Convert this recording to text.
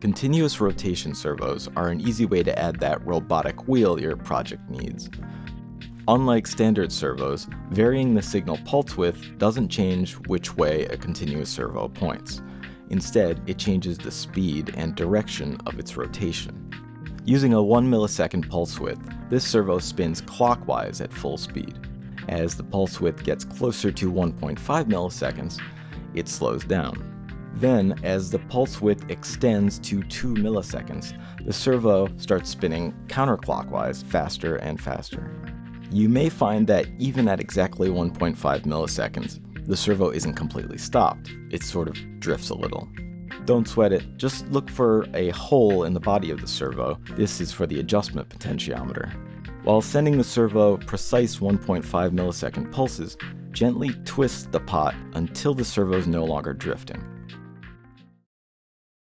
Continuous rotation servos are an easy way to add that robotic wheel your project needs. Unlike standard servos, varying the signal pulse width doesn't change which way a continuous servo points. Instead, it changes the speed and direction of its rotation. Using a 1 millisecond pulse width, this servo spins clockwise at full speed. As the pulse width gets closer to 1.5 milliseconds, it slows down. Then, as the pulse width extends to 2 milliseconds, the servo starts spinning counterclockwise faster and faster. You may find that even at exactly 1.5 milliseconds, the servo isn't completely stopped, it sort of drifts a little. Don't sweat it, just look for a hole in the body of the servo. This is for the adjustment potentiometer. While sending the servo precise 1.5 millisecond pulses, gently twist the pot until the servo is no longer drifting.